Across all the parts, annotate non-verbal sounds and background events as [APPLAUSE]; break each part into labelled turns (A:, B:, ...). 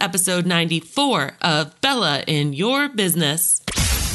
A: episode 94 of Bella in Your Business.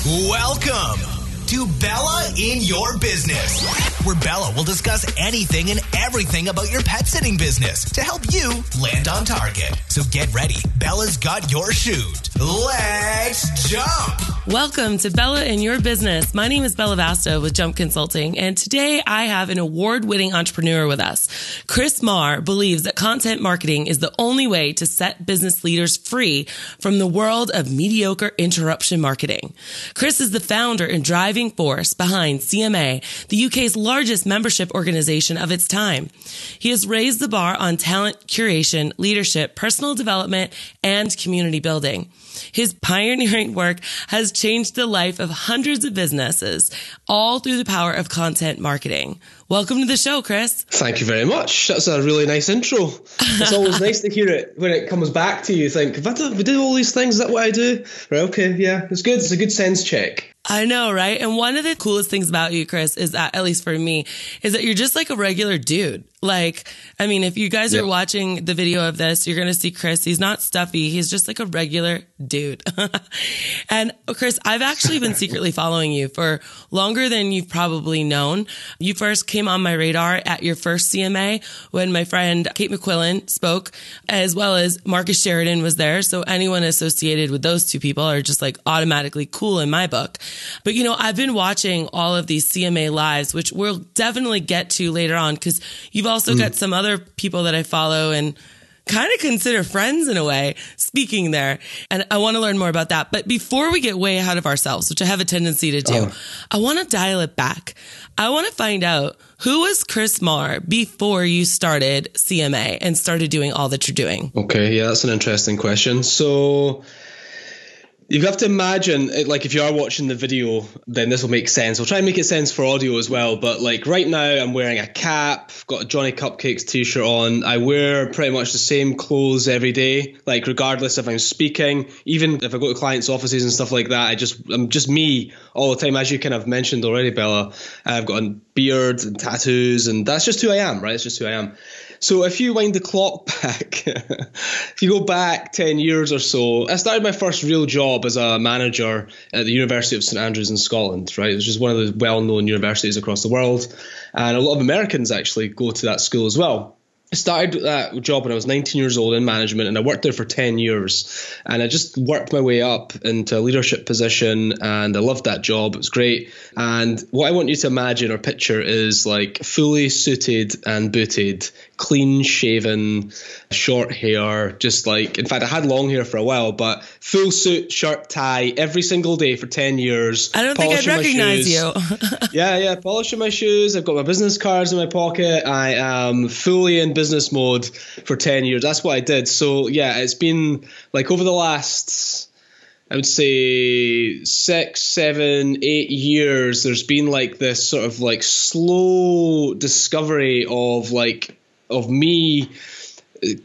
B: Welcome to Bella in Your Business, where Bella will discuss anything and everything about your pet sitting business to help you land on target. So get ready. Bella's got your shoot. Let's jump.
A: Welcome to Bella and Your Business. My name is Bella Vasta with Jump Consulting, and today I have an award winning entrepreneur with us. Chris Marr believes that content marketing is the only way to set business leaders free from the world of mediocre interruption marketing. Chris is the founder and driving force behind CMA, the UK's largest membership organization of its time. He has raised the bar on talent curation, leadership, personal development, and community building. His pioneering work has changed the life of hundreds of businesses, all through the power of content marketing. Welcome to the show, Chris.
C: Thank you very much. That's a really nice intro. It's always nice to hear it when it comes back to you. Think, if I do all these things, is that what I do? Right, okay, yeah, it's good. It's a good sense check.
A: I know, right? And one of the coolest things about you, Chris, is that, at least for me, is that you're just like a regular dude. Like, I mean, if you guys are watching the video of this, you're going to see Chris. He's not stuffy. He's just like a regular dude. [LAUGHS] and Chris, I've actually been secretly [LAUGHS] following you for longer than you've probably known. You first came on my radar at your first CMA when my friend Kate McQuillan spoke, as well as Marcus Sheridan was there. So anyone associated with those two people are just like automatically cool in my book. But you know, I've been watching all of these CMA lives, which we'll definitely get to later on because you've also mm. got some other people that I follow and kind of consider friends in a way speaking there. And I want to learn more about that. But before we get way ahead of ourselves, which I have a tendency to do, oh. I want to dial it back. I want to find out who was Chris Marr before you started CMA and started doing all that you're doing.
C: Okay, yeah, that's an interesting question. So you have to imagine, it- like, if you are watching the video, then this will make sense. We'll try and make it sense for audio as well. But like right now, I'm wearing a cap, got a Johnny Cupcakes t-shirt on. I wear pretty much the same clothes every day, like regardless if I'm speaking, even if I go to clients' offices and stuff like that. I just, I'm just me all the time, as you kind of mentioned already, Bella. I've got a beard and tattoos, and that's just who I am, right? It's just who I am. So if you wind the clock [LAUGHS] back, if you go back 10 years or so, I started my first real job as a manager at the University of St Andrews in Scotland, right? It's just one of the well-known universities across the world. And a lot of Americans actually go to that school as well. I started that job when I was 19 years old in management and I worked there for 10 years. And I just worked my way up into a leadership position and I loved that job. It was great. And what I want you to imagine or picture is like fully suited and booted, clean shaven, short hair, just like, in fact, I had long hair for a while, but full suit, shirt, tie every single day for 10 years.
A: I don't think I'd recognize
C: shoes.
A: you. [LAUGHS]
C: Yeah, yeah, polishing my shoes. I've got my business cards in my pocket. I am fully in business mode for 10 years. That's what I did. So, yeah, it's been like over the last, I would say, six, seven, eight years, there's been like this sort of like slow discovery of like, of me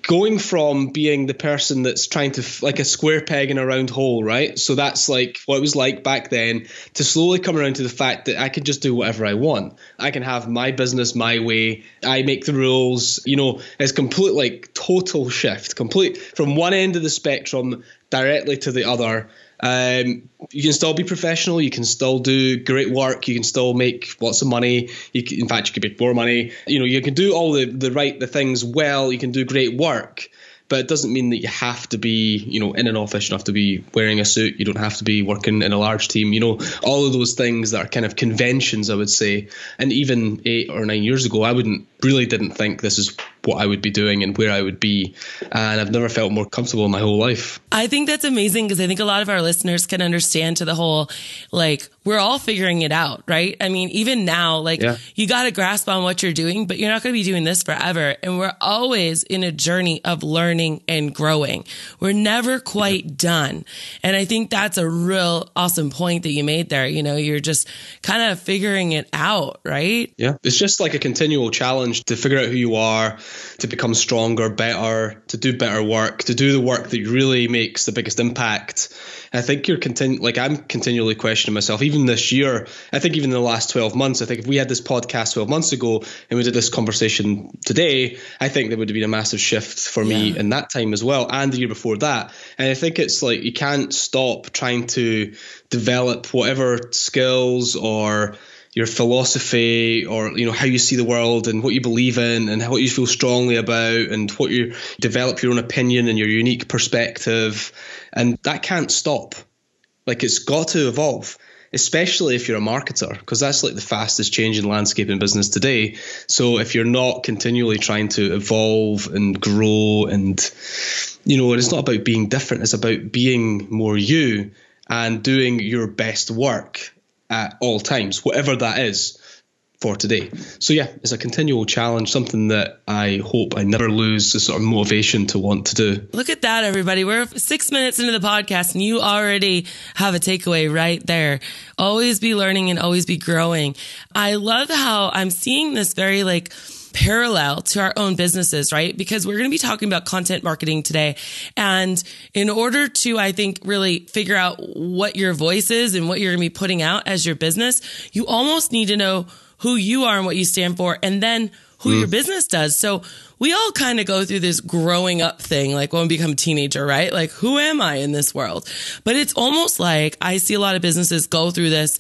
C: going from being the person that's trying to like a square peg in a round hole, right? So that's like what it was like back then to slowly come around to the fact that I can just do whatever I want. I can have my business my way. I make the rules. You know, it's complete like total shift, complete from one end of the spectrum directly to the other. Um, you can still be professional. You can still do great work. You can still make lots of money. Can, in fact, you can make more money. You know, you can do all the, the right the things well. You can do great work, but it doesn't mean that you have to be, you know, in an office. You don't have to be wearing a suit. You don't have to be working in a large team. You know, all of those things that are kind of conventions, I would say. And even eight or nine years ago, I wouldn't really didn't think this is what I would be doing and where I would be. And I've never felt more comfortable in my whole life.
A: I think that's amazing because I think a lot of our listeners can understand to the whole, like, we're all figuring it out, right? I mean, even now, like,
C: Yeah.
A: you got to grasp on what you're doing, but you're not going to be doing this forever. And we're always in a journey of learning and growing. We're never quite done. And I think that's a real awesome point that you made there. You know, you're just kind of figuring it out, right?
C: Yeah. It's just like a continual challenge to figure out who you are, to become stronger, better, to do better work, to do the work that really makes the biggest impact. I think you're continu- like I'm continually questioning myself. Even this year, I think even in the last 12 months, I think if we had this podcast 12 months ago and we did this conversation today, I think there would have been a massive shift for me
A: Yeah.
C: in that time as well, and the year before that. And I think it's like you can't stop trying to develop whatever skills or your philosophy or you know how you see the world and what you believe in and what you feel strongly about and what you develop your own opinion and your unique perspective. And that can't stop. Like it's got to evolve especially if you're a marketer because that's like the fastest changing landscape in business today. So if you're not continually trying to evolve and grow and you know and it's not about being different it's about being more you and doing your best work at all times whatever that is for today so yeah it's a continual challenge something that i hope i never lose the sort of motivation to want to do
A: Look at that, everybody. We're six minutes into the podcast and you already have a takeaway right there. Always be learning and always be growing. I love how I'm seeing this very like parallel to our own businesses, right? Because we're going to be talking about content marketing today. And in order to, I think, really figure out what your voice is and what you're going to be putting out as your business, you almost need to know who you are and what you stand for. And then who your mm. business does. So we all kind of go through this growing up thing, like when we become a teenager, right? Like, who am I in this world? But it's almost like I see a lot of businesses go through this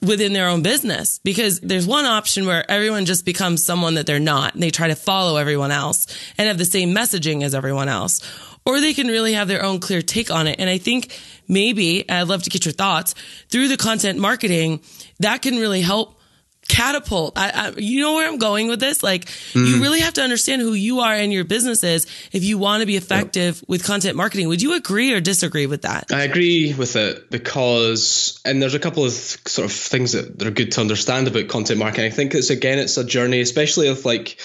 A: within their own business because there's one option where everyone just becomes someone that they're not and they try to follow everyone else and have the same messaging as everyone else. Or they can really have their own clear take on it. And I think maybe, I'd love to get your thoughts through the content marketing, that can really help catapult. I, I, you know where I'm going with this? Like, you mm-hmm. really have to understand who you are and your business is if you want to be effective with content marketing. Would you agree or disagree with that?
C: I agree with it because, and there's a couple of sort of things that are good to understand about content marketing. I think it's again, it's a journey, especially if like,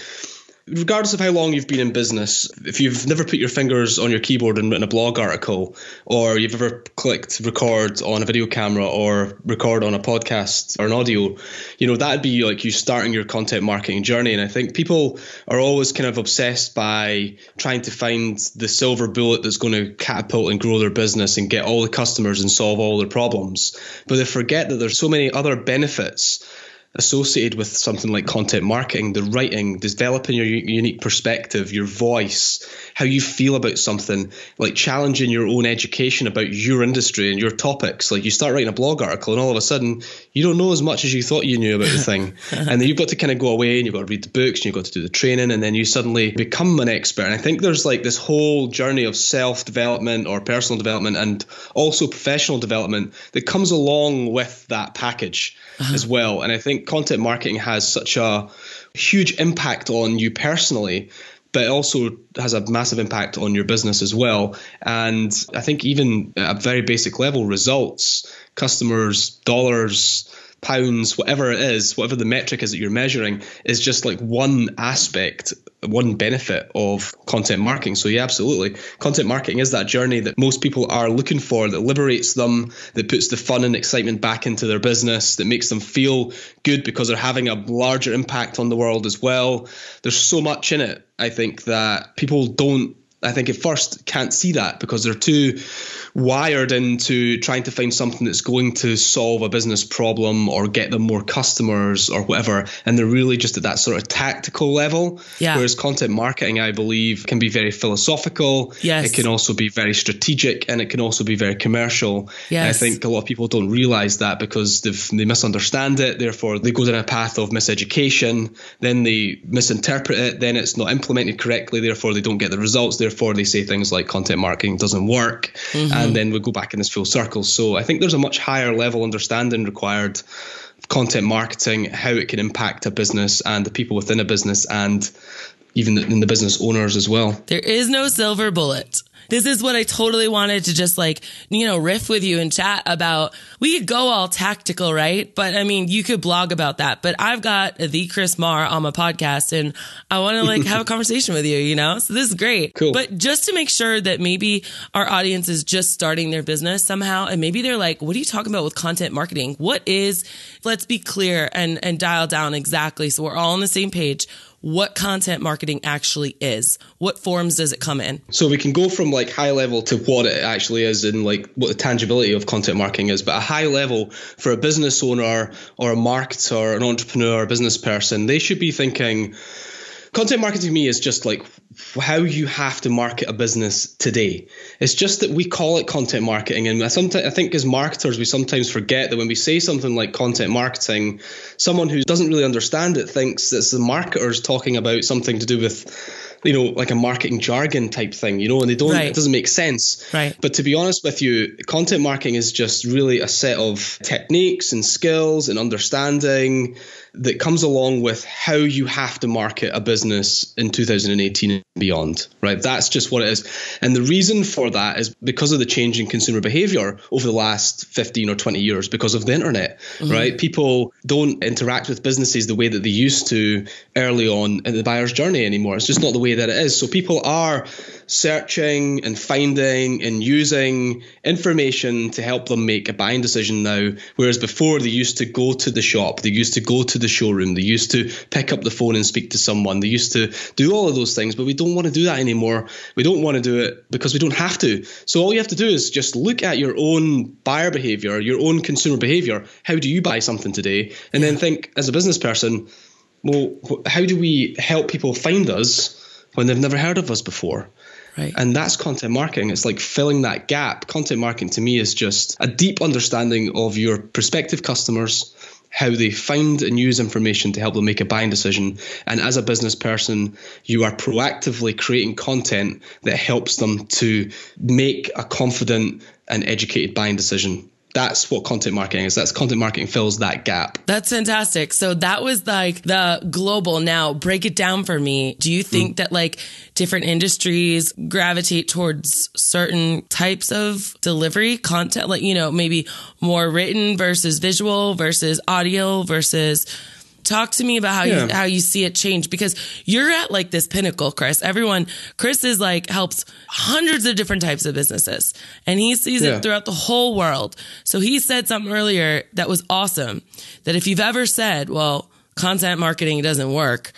C: regardless of how long you've been in business, if you've never put your fingers on your keyboard and written a blog article, or you've ever clicked record on a video camera or record on a podcast or an audio, you know, that'd be like you starting your content marketing journey. And I think people are always kind of obsessed by trying to find the silver bullet that's going to catapult and grow their business and get all the customers and solve all their problems. But they forget that there's so many other benefits associated with something like content marketing, the writing, developing your unique perspective, your voice, how you feel about something, like challenging your own education about your industry and your topics. Like you start writing a blog article and all of a sudden you don't know as much as you thought you knew about the thing. [LAUGHS] and then you've got to kind of go away and you've got to read the books and you've got to do the training and then you suddenly become an expert. And I think there's like this whole journey of self development or personal development and also professional development that comes along with that package uh-huh. as well. And I think content marketing has such a huge impact on you personally but it also has a massive impact on your business as well. And I think even at a very basic level, results, customers, dollars, pounds, whatever it is, whatever the metric is that you're measuring, is just like one aspect, one benefit of content marketing. So, yeah, absolutely. Content marketing is that journey that most people are looking for that liberates them, that puts the fun and excitement back into their business, that makes them feel good because they're having a larger impact on the world as well. There's so much in it, I think, that people don't I think at first can't see that because they're too wired into trying to find something that's going to solve a business problem or get them more customers or whatever. And they're really just at that sort of tactical level.
A: Yeah.
C: Whereas content marketing, I believe, can be very philosophical.
A: Yes.
C: It can also be very strategic and it can also be very commercial. And I think a lot of people don't realize that because they've, they misunderstand it. Therefore, they go down a path of miseducation. Then they misinterpret it. Then it's not implemented correctly. Therefore, they don't get the results. Therefore, they say things like content marketing doesn't work. Mm-hmm. And then we go back in this full circle. So I think there's a much higher level understanding required of content marketing, how it can impact a business and the people within a business and even in the business owners as well.
A: There is no silver bullet. This is what I totally wanted to just like, you know, riff with you and chat about. We could go all tactical, right? But I mean, you could blog about that. But I've got the Chris Marr on my podcast and I want to like have a [LAUGHS] conversation with you, you know? So this is great.
C: Cool.
A: But just to make sure that maybe our audience is just starting their business somehow and maybe they're like, what are you talking about with content marketing? What is, let's be clear and, and dial down exactly so we're all on the same page. What content marketing actually is. What forms does it come in?
C: So we can go from like high level to what it actually is and like what the tangibility of content marketing is. But a high level for a business owner or a marketer, an entrepreneur, a business person, they should be thinking content marketing to me is just like how you have to market a business today. It's just that we call it content marketing, and I sometimes I think as marketers we sometimes forget that when we say something like content marketing, someone who doesn't really understand it thinks that the marketers talking about something to do with you know, like a marketing jargon type thing, you know, and they don't, right. it doesn't make sense.
A: Right.
C: But to be honest with you, content marketing is just really a set of techniques and skills and understanding that comes along with how you have to market a business in 2018 and beyond, right? That's just what it is. And the reason for that is because of the change in consumer behavior over the last 15 or 20 years because of the internet, mm-hmm. right? People don't interact with businesses the way that they used to early on in the buyer's journey anymore. It's just not the way that it is. So people are searching and finding and using information to help them make a buying decision now. Whereas before they used to go to the shop, they used to go to the showroom, they used to pick up the phone and speak to someone, they used to do all of those things, but we don't want to do that anymore. We don't want to do it because we don't have to. So all you have to do is just look at your own buyer behavior, your own consumer behavior. How do you buy something today? And then think as a business person, well, how do we help people find us when they've never heard of us before?
A: Right.
C: And that's content marketing. It's like filling that gap. Content marketing to me is just a deep understanding of your prospective customers, how they find and use information to help them make a buying decision. And as a business person, you are proactively creating content that helps them to make a confident and educated buying decision that's what content marketing is. That's content marketing fills that gap.
A: That's fantastic. So that was like the global. Now break it down for me. Do you think mm. that like different industries gravitate towards certain types of delivery content? Like, you know, maybe more written versus visual versus audio versus Talk to me about how yeah. you how you see it change because you're at like this pinnacle, Chris. Everyone, Chris is like helps hundreds of different types of businesses, and he sees yeah. it throughout the whole world. So he said something earlier that was awesome. That if you've ever said, "Well, content marketing doesn't work,"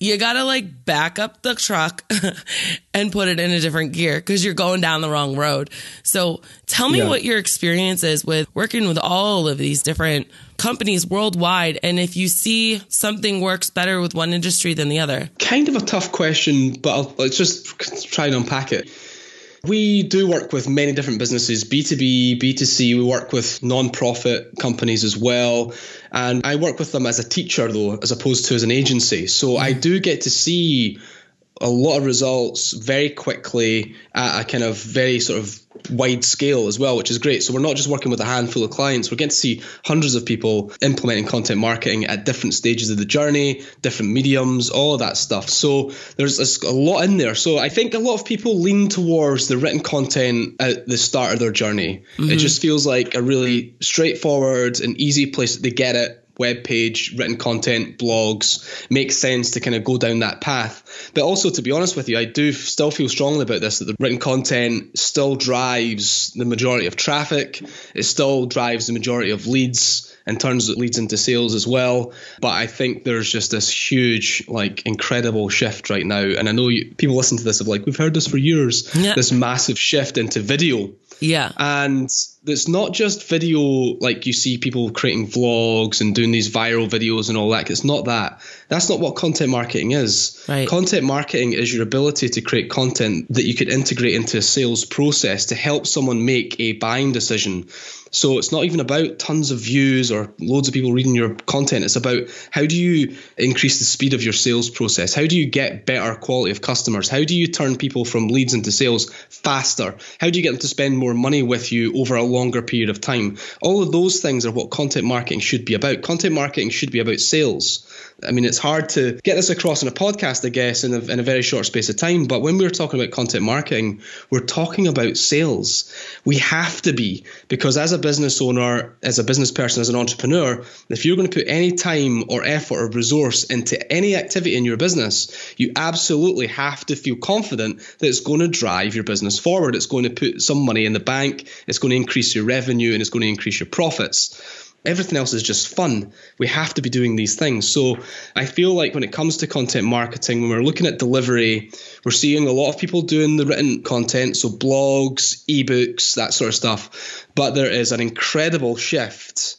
A: you gotta like back up the truck [LAUGHS] and put it in a different gear because you're going down the wrong road. So tell me yeah. what your experience is with working with all of these different companies worldwide and if you see something works better with one industry than the other?
C: Kind of a tough question, but I'll, let's just try and unpack it. We do work with many different businesses, B2B, B2C. We work with non-profit companies as well. And I work with them as a teacher, though, as opposed to as an agency. So I mm-hmm. do get to see a lot of results very quickly at a kind of very sort of wide scale as well, which is great. So we're not just working with a handful of clients, we're getting to see hundreds of people implementing content marketing at different stages of the journey, different mediums, all of that stuff. So there's a lot in there. So I think a lot of people lean towards the written content at the start of their journey. Mm-hmm. It just feels like a really straightforward and easy place that they get it web page, written content, blogs, makes sense to kind of go down that path. But also, to be honest with you, I do still feel strongly about this that the written content still drives the majority of traffic, it still drives the majority of leads and turns it leads into sales as well. But I think there's just this huge, like, incredible shift right now. And I know you, people listen to this of like, we've heard this for years. Yeah. This massive shift into video.
A: Yeah.
C: And it's not just video like you see people creating vlogs and doing these viral videos and all that. It's not that. That's not what content marketing is.
A: Right.
C: Content marketing is your ability to create content that you could integrate into a sales process to help someone make a buying decision. So it's not even about tons of views or loads of people reading your content. It's about how do you increase the speed of your sales process? How do you get better quality of customers? How do you turn people from leads into sales faster? How do you get them to spend more money with you over a longer period of time? All of those things are what content marketing should be about. Content marketing should be about sales. I mean, it's hard to get this across in a podcast, I guess, in a, in a very short space of time. But when we're talking about content marketing, we're talking about sales. We have to be, because as a business owner, as a business person, as an entrepreneur, if you're going to put any time or effort or resource into any activity in your business, you absolutely have to feel confident that it's going to drive your business forward. It's going to put some money in the bank, it's going to increase your revenue, and it's going to increase your profits everything else is just fun. We have to be doing these things. So I feel like when it comes to content marketing, when we're looking at delivery, we're seeing a lot of people doing the written content, so blogs, ebooks, that sort of stuff. But there is an incredible shift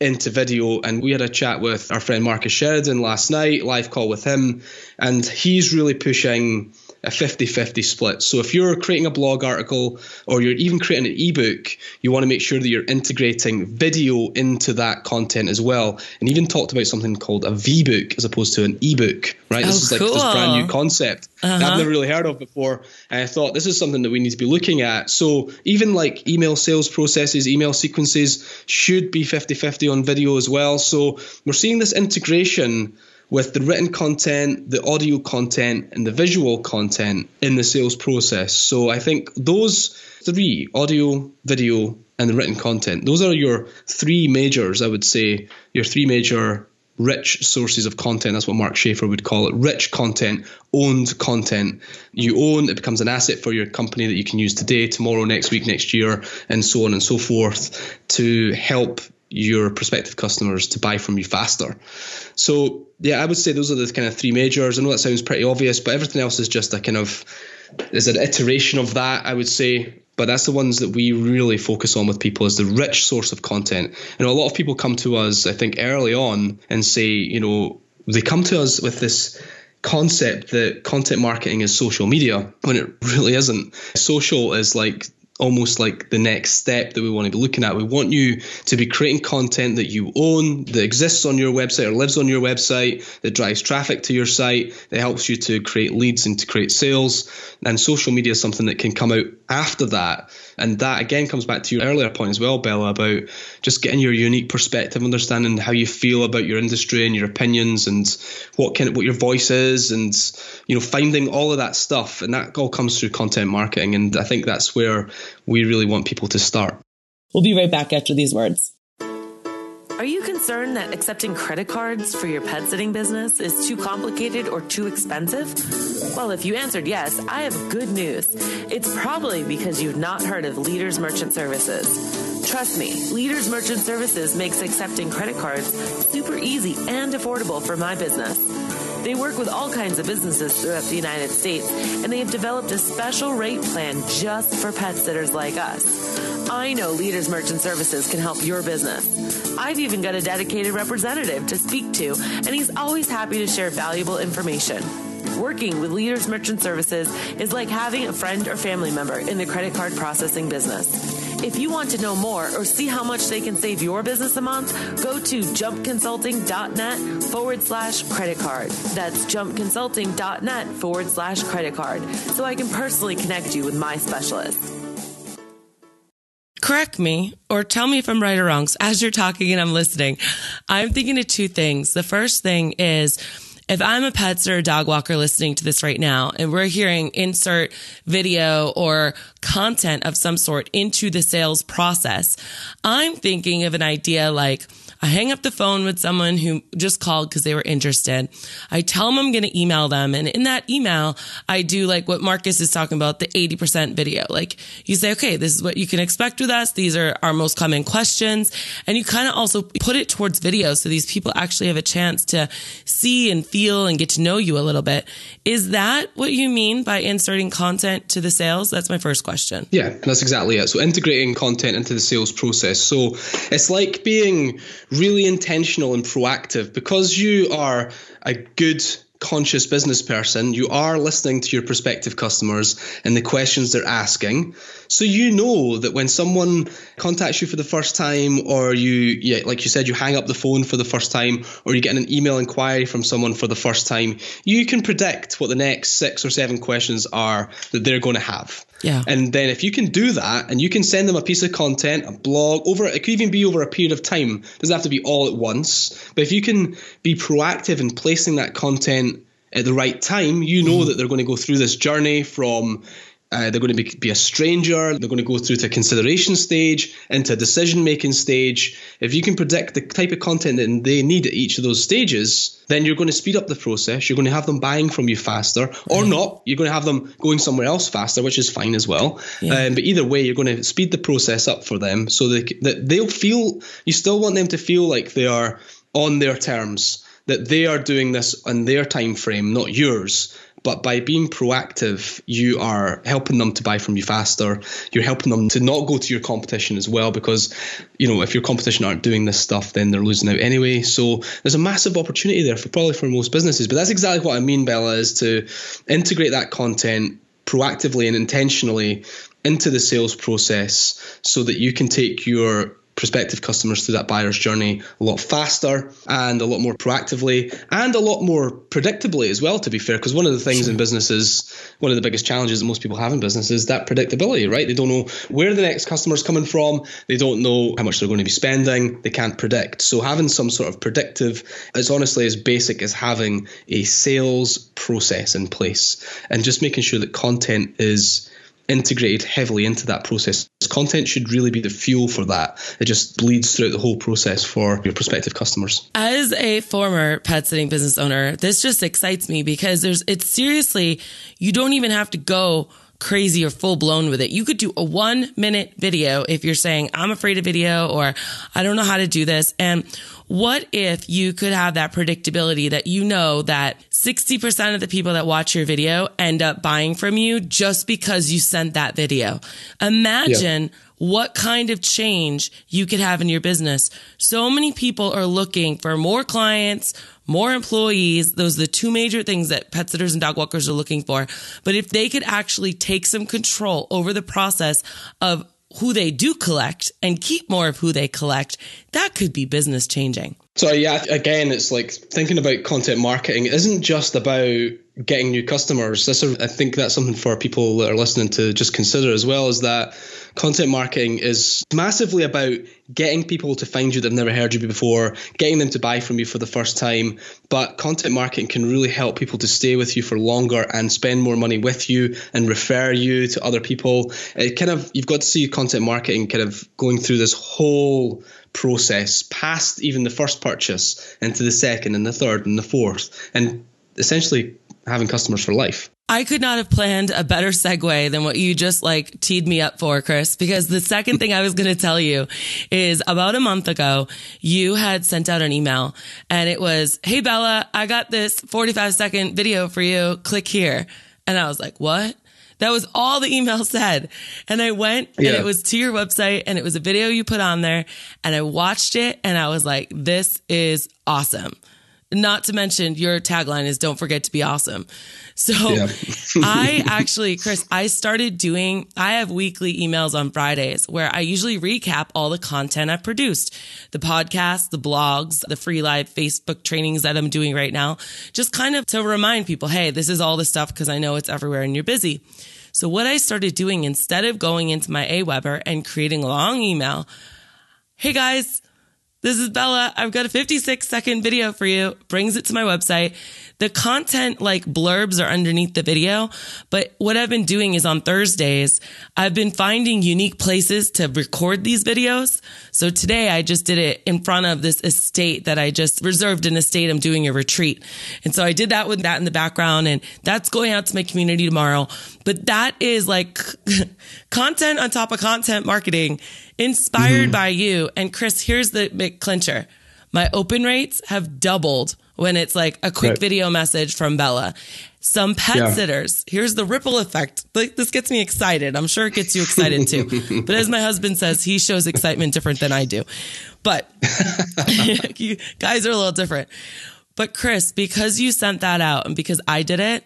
C: into video. And we had a chat with our friend Marcus Sheridan last night, live call with him, and he's really pushing a 50 50 split. So if you're creating a blog article or you're even creating an ebook, you want to make sure that you're integrating video into that content as well. And even talked about something called a V-book as opposed to an ebook, right?
A: Oh,
C: this is like
A: cool.
C: this brand new concept
A: Uh-huh.
C: that I've never really heard of before. And I thought this is something that we need to be looking at. So even like email sales processes, email sequences should be 50 50 on video as well. So we're seeing this integration with the written content, the audio content, and the visual content in the sales process. So I think those three audio, video, and the written content those are your three majors, I would say, your three major rich sources of content. That's what Mark Schaefer would call it rich content, owned content. You own, it becomes an asset for your company that you can use today, tomorrow, next week, next year, and so on and so forth to help your prospective customers to buy from you faster. So yeah, I would say those are the kind of three majors. I know that sounds pretty obvious, but everything else is just a kind of is an iteration of that, I would say. But that's the ones that we really focus on with people is the rich source of content. You know, a lot of people come to us, I think, early on and say, you know, they come to us with this concept that content marketing is social media when it really isn't. Social is like almost like the next step that we want to be looking at. We want you to be creating content that you own, that exists on your website or lives on your website, that drives traffic to your site, that helps you to create leads and to create sales. And social media is something that can come out after that. And that again comes back to your earlier point as well, Bella, about just getting your unique perspective, understanding how you feel about your industry and your opinions and what kind of what your voice is and you know, finding all of that stuff. And that all comes through content marketing. And I think that's where we really want people to start.
A: We'll be right back after these words.
D: Are you concerned that accepting credit cards for your pet sitting business is too complicated or too expensive? Well, if you answered yes, I have good news. It's probably because you've not heard of Leaders Merchant Services. Trust me, Leaders Merchant Services makes accepting credit cards super easy and affordable for my business. They work with all kinds of businesses throughout the United States, and they have developed a special rate plan just for pet sitters like us. I know Leaders Merchant Services can help your business. I've even got a dedicated representative to speak to, and he's always happy to share valuable information. Working with Leaders Merchant Services is like having a friend or family member in the credit card processing business. If you want to know more or see how much they can save your business a month, go to jumpconsulting.net forward slash credit card. That's jumpconsulting.net forward slash credit card so I can personally connect you with my specialist.
A: correct me or tell me if I'm right or wrong. As you're talking and I'm listening, I'm thinking of two things. The first thing is if I'm a pet or a dog walker listening to this right now and we're hearing insert video or content of some sort into the sales process, I'm thinking of an idea like, I hang up the phone with someone who just called because they were interested. I tell them I'm going to email them. And in that email, I do like what Marcus is talking about, the 80% video. Like you say, okay, this is what you can expect with us. These are our most common questions. And you kind of also put it towards video. So these people actually have a chance to see and feel and get to know you a little bit. Is that what you mean by inserting content to the sales? That's my first question.
C: Yeah, that's exactly it. So integrating content into the sales process. So it's like being really intentional and proactive because you are a good conscious business person, you are listening to your prospective customers and the questions they're asking. So you know that when someone contacts you for the first time, or you, yeah, like you said, you hang up the phone for the first time, or you get an email inquiry from someone for the first time, you can predict what the next six or seven questions are that they're going to have.
A: Yeah.
C: And then if you can do that and you can send them a piece of content, a blog, over it could even be over a period of time. It doesn't have to be all at once. But if you can be proactive in placing that content at the right time, you know mm-hmm. that they're going to go through this journey from uh, they're going to be, be a stranger. They're going to go through to a consideration stage, into a decision making stage. If you can predict the type of content that they need at each of those stages, then you're going to speed up the process. You're going to have them buying from you faster, or not. You're going to have them going somewhere else faster, which is fine as well. Yeah. Um, but either way, you're going to speed the process up for them so they, that they'll feel. You still want them to feel like they are on their terms, that they are doing this on their time frame, not yours but by being proactive, you are helping them to buy from you faster. You're helping them to not go to your competition as well because, you know, if your competition aren't doing this stuff, then they're losing out anyway. So there's a massive opportunity there for probably for most businesses. But that's exactly what I mean, Bella, is to integrate that content proactively and intentionally into the sales process so that you can take your prospective customers through that buyer's journey a lot faster and a lot more proactively and a lot more predictably as well, to be fair. Because one of the things in businesses, one of the biggest challenges that most people have in business is that predictability, right? They don't know where the next customer is coming from, they don't know how much they're going to be spending, they can't predict. So having some sort of predictive is honestly as basic as having a sales process in place and just making sure that content is integrated heavily into that process. Content should really be the fuel for that. It just bleeds throughout the whole process for your prospective customers.
A: As a former pet sitting business owner, this just excites me because there's, it's seriously, you don't even have to go crazy or full blown with it. You could do a one minute video if you're saying, I'm afraid of video or I don't know how to do this. And what if you could have that predictability that you know that 60% of the people that watch your video end up buying from you just because you sent that video? Imagine yeah. What kind of change you could have in your business. So many people are looking for more clients, more employees. Those are the two major things that pet sitters and dog walkers are looking for. But if they could actually take some control over the process of who they do collect and keep more of who they collect, that could be business changing.
C: So yeah, again, it's like thinking about content marketing is isn't just about getting new customers. This, I think that's something for people that are listening to just consider as well. Is that content marketing is massively about getting people to find you that've never heard you before, getting them to buy from you for the first time. But content marketing can really help people to stay with you for longer and spend more money with you and refer you to other people. It kind of you've got to see content marketing kind of going through this whole process past even the first purchase into the second and the third and the fourth and essentially having customers for life.
A: I could not have planned a better segue than what you just like teed me up for, Chris, because the second thing I was going to tell you is about a month ago, you had sent out an email and it was, Hey, Bella, I got this 45 second video for you. Click here. And I was like, what? That was all the email said. And I went yeah. and it was to your website and it was a video you put on there and I watched it and I was like, this is awesome. Not to mention your tagline is don't forget to be awesome. So yeah. [LAUGHS] I actually, Chris, I started doing, I have weekly emails on Fridays where I usually recap all the content I've produced, the podcasts, the blogs, the free live Facebook trainings that I'm doing right now, just kind of to remind people, Hey, this is all the stuff because I know it's everywhere and you're busy. So what I started doing instead of going into my Aweber and creating a long email, Hey guys, this is Bella. I've got a 56 second video for you. Brings it to my website. The content like blurbs are underneath the video. But what I've been doing is on Thursdays, I've been finding unique places to record these videos. So today I just did it in front of this estate that I just reserved an estate. I'm doing a retreat. And so I did that with that in the background and that's going out to my community tomorrow. But that is like [LAUGHS] content on top of content marketing inspired mm-hmm. by you. And Chris, here's the big clincher. My open rates have doubled when it's like a quick right. video message from Bella. Some pet yeah. sitters, here's the ripple effect. Like, this gets me excited. I'm sure it gets you excited too. [LAUGHS] but as my husband says, he shows excitement different than I do. But [LAUGHS] you guys are a little different. But Chris, because you sent that out and because I did it,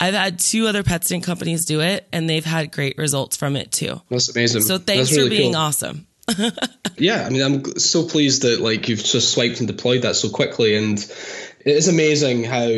A: I've had two other pet sitting companies do it and they've had great results from it too.
C: That's amazing.
A: So thanks really for being cool. awesome. [LAUGHS]
C: yeah, I mean, I'm so pleased that like you've just swiped and deployed that so quickly, and it is amazing how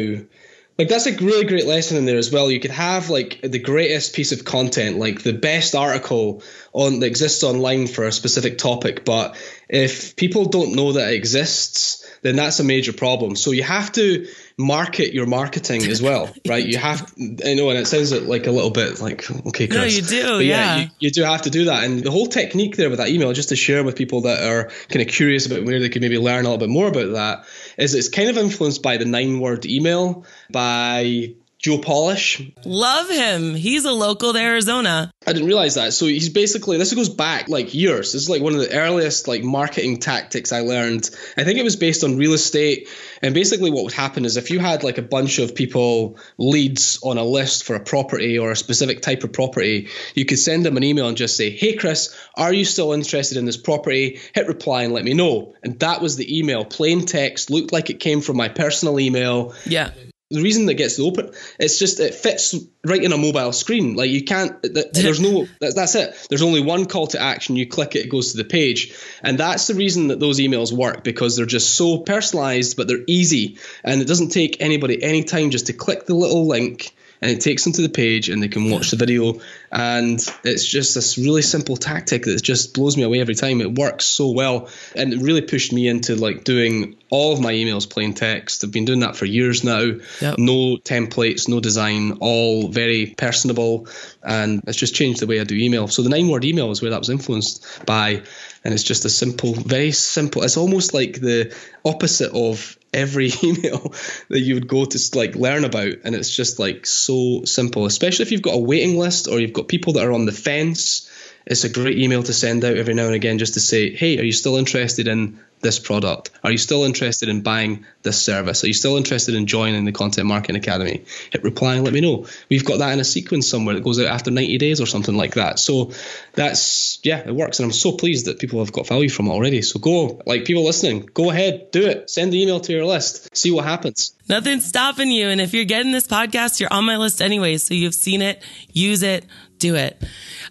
C: like that's a really great lesson in there as well. You could have like the greatest piece of content, like the best article on that exists online for a specific topic, but if people don't know that it exists, then that's a major problem. So you have to market your marketing as well, [LAUGHS] right? You have, I know, and it sounds like a little bit like, okay, Chris.
A: No, you do,
C: But
A: yeah.
C: You, you do have to do that. And the whole technique there with that email, just to share with people that are kind of curious about where they could maybe learn a little bit more about that, is it's kind of influenced by the nine word email by Joe Polish.
A: Love him. He's a local to Arizona.
C: I didn't realize that. So he's basically this goes back like years. This is like one of the earliest like marketing tactics I learned. I think it was based on real estate. And basically what would happen is if you had like a bunch of people leads on a list for a property or a specific type of property, you could send them an email and just say, "Hey Chris, are you still interested in this property? Hit reply and let me know." And that was the email, plain text, looked like it came from my personal email
A: Yeah.
C: The reason that gets the open it's just it fits right in a mobile screen. Like you can't there's no [LAUGHS] that's, that's it. There's only one call to action. You click it it goes to the page. And that's the reason that those emails work because they're just so personalized but they're easy. And it doesn't take anybody any time just to click the little link and it takes them to the page and they can watch the video. And it's just this really simple tactic that just blows me away every time. It works so well. And it really pushed me into like doing all of my emails plain text. I've been doing that for years now.
A: Yep.
C: no templates no design all very personable. And it's just changed the way i do email. So the nine word email is where that was influenced by. And it's just a simple very simple it's almost like the opposite of every [LAUGHS] email that you would go to like learn about and it's just like so simple especially if you've got a waiting list or you've got people that are on the fence it's a great email to send out every now and again just to say hey are you still interested in this product? Are you still interested in buying this service? Are you still interested in joining the content marketing academy? Hit reply and let me know. We've got that in a sequence somewhere that goes out after 90 days or something like that. So that's yeah it works and i'm so pleased that people have got value from it already. So go like people listening go ahead do it. Send the email to your list. See what happens.
A: Nothing's stopping you. And if you're getting this podcast, you're on my list anyway. So you've seen it, use it, do it.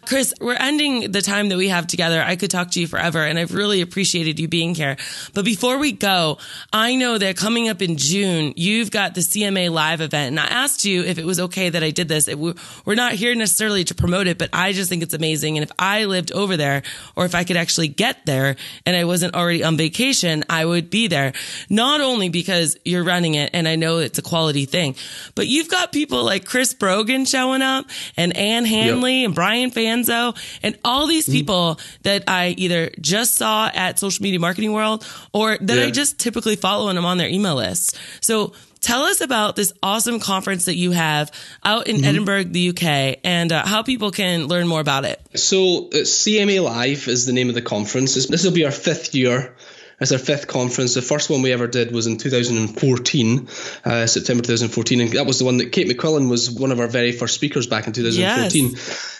A: Chris, we're ending the time that we have together. I could talk to you forever and I've really appreciated you being here. But before we go, I know that coming up in June, you've got the CMA live event. And I asked you if it was okay that I did this. It, we're not here necessarily to promote it, but I just think it's amazing. And if I lived over there or if I could actually get there and I wasn't already on vacation, I would be there. Not only because you're running it and I know it's a quality thing, but you've got people like Chris Brogan showing up and Ann And Brian Fanzo and all these mm-hmm. people that I either just saw at Social Media Marketing World or that I just typically follow and I'm on their email list. So tell us about this awesome conference that you have out in mm-hmm. Edinburgh, the UK, and uh, how people can learn more about it.
C: So uh, it's CMA Live is the name of the conference. This will be our fifth year. It's our fifth conference. The first one we ever did was in 2014, uh, September 2014, and that was the one that Kate McQuillan was one of our very first speakers back in 2014.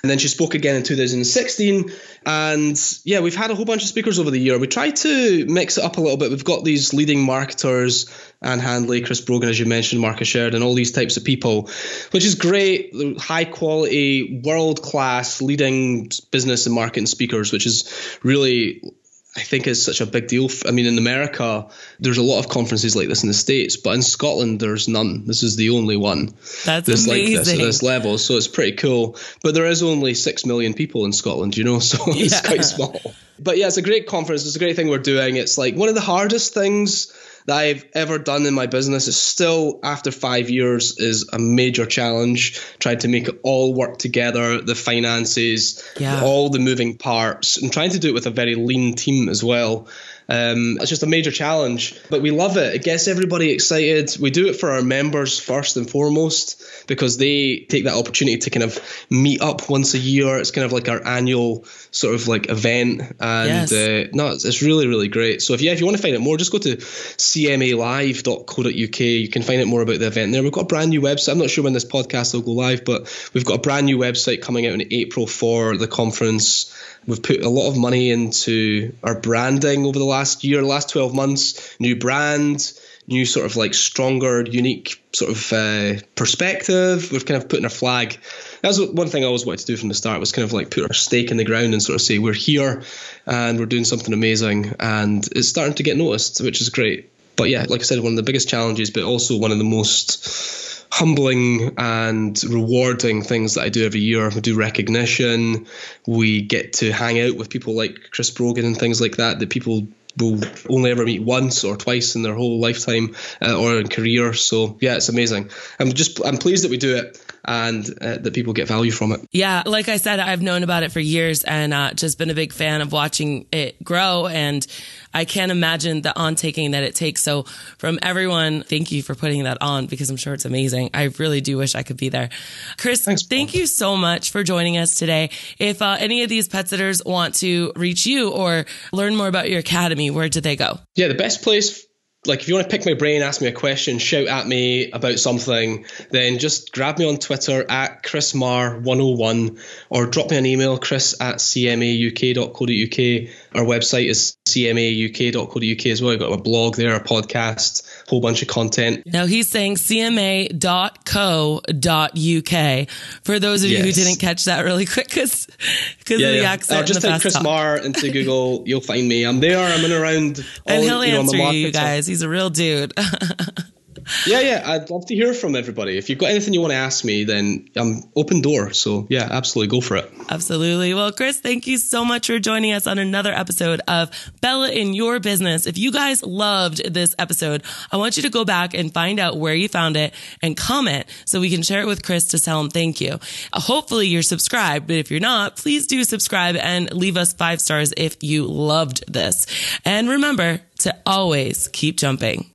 C: And then she spoke again in 2016. And yeah, we've had a whole bunch of speakers over the year. We try to mix it up a little bit. We've got these leading marketers, Ann Handley, Chris Brogan, as you mentioned, Marcus Sheridan, all these types of people, which is great. High quality, world class, leading business and marketing speakers, which is really I think is such a big deal. I mean, in America, there's a lot of conferences like this in the States, but in Scotland, there's none. This is the only one
A: That's
C: that's like this at this level. So it's pretty cool. But there is only six million people in Scotland, you know, [LAUGHS] so it's
A: Yeah.
C: quite small. But yeah, it's a great conference. It's a great thing we're doing. It's like one of the hardest things that I've ever done in my business. is still after five years is a major challenge. Trying to make it all work together, the finances,
A: Yeah.
C: all the moving parts, and trying to do it with a very lean team as well. Um, it's just a major challenge, but we love it. It gets everybody excited. We do it for our members first and foremost because they take that opportunity to kind of meet up once a year. It's kind of like our annual sort of like event, and
A: Yes.
C: uh, no, it's, it's really really great. So if yeah, if you want to find out more, just go to cmalive.co.uk. You can find out more about the event there. We've got a brand new website. I'm not sure when this podcast will go live, but we've got a brand new website coming out in April for the conference. We've put a lot of money into our branding over the last year, last 12 months. New brand, new sort of like stronger, unique sort of uh, perspective. We've kind of put in a flag. That's one thing I always wanted to do from the start was kind of like put our stake in the ground and sort of say we're here and we're doing something amazing and it's starting to get noticed, which is great. But yeah, like I said, one of the biggest challenges, but also one of the most humbling and rewarding things that I do every year. We do recognition. We get to hang out with people like Chris Brogan and things like that that people will only ever meet once or twice in their whole lifetime uh, or in career. So yeah, it's amazing. I'm just I'm pleased that we do it and uh, that people get value from it.
A: Yeah, like I said, I've known about it for years and uh, just been a big fan of watching it grow. And I can't imagine the on taking that it takes. So, from everyone, thank you for putting that on because I'm sure it's amazing. I really do wish I could be there. Chris, Thanks, thank you so much for joining us today. If uh, any of these pet sitters want to reach you or learn more about your academy, where do they go?
C: Yeah, the best place like if you want to pick my brain, ask me a question, shout at me about something, then just grab me on Twitter at chrismar101 or drop me an email, chris at cmauk.co.uk. Our website is cmauk.co.uk as well. I've got a blog there, a podcast, whole bunch of content.
A: Now he's saying cma.co.uk. For those of yes. you who didn't catch that really quick because yeah, of the yeah. accent.
C: Uh, just type Chris talk. Marr into [LAUGHS] Google, you'll find me. I'm there, I'm in around.
A: All, and he'll you know, answer you, you guys. He's a real dude. [LAUGHS]
C: yeah, yeah, I'd love to hear from everybody. If you've got anything you want to ask me, then I'm open door. So yeah, absolutely, go for it.
A: Absolutely. Well, Chris, thank you so much for joining us on another episode of Bella in Your Business. If you guys loved this episode, I want you to go back and find out where you found it and comment so we can share it with Chris to tell him thank you. Uh, hopefully you're subscribed, but if you're not, please do subscribe and leave us five stars if you loved this. And remember to always keep jumping.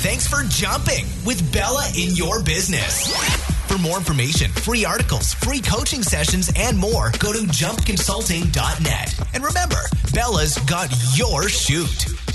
B: Thanks for jumping with Bella in your business. For more information, free articles, free coaching sessions, and more, go to jumpconsulting.net. And remember, Bella's got your chute.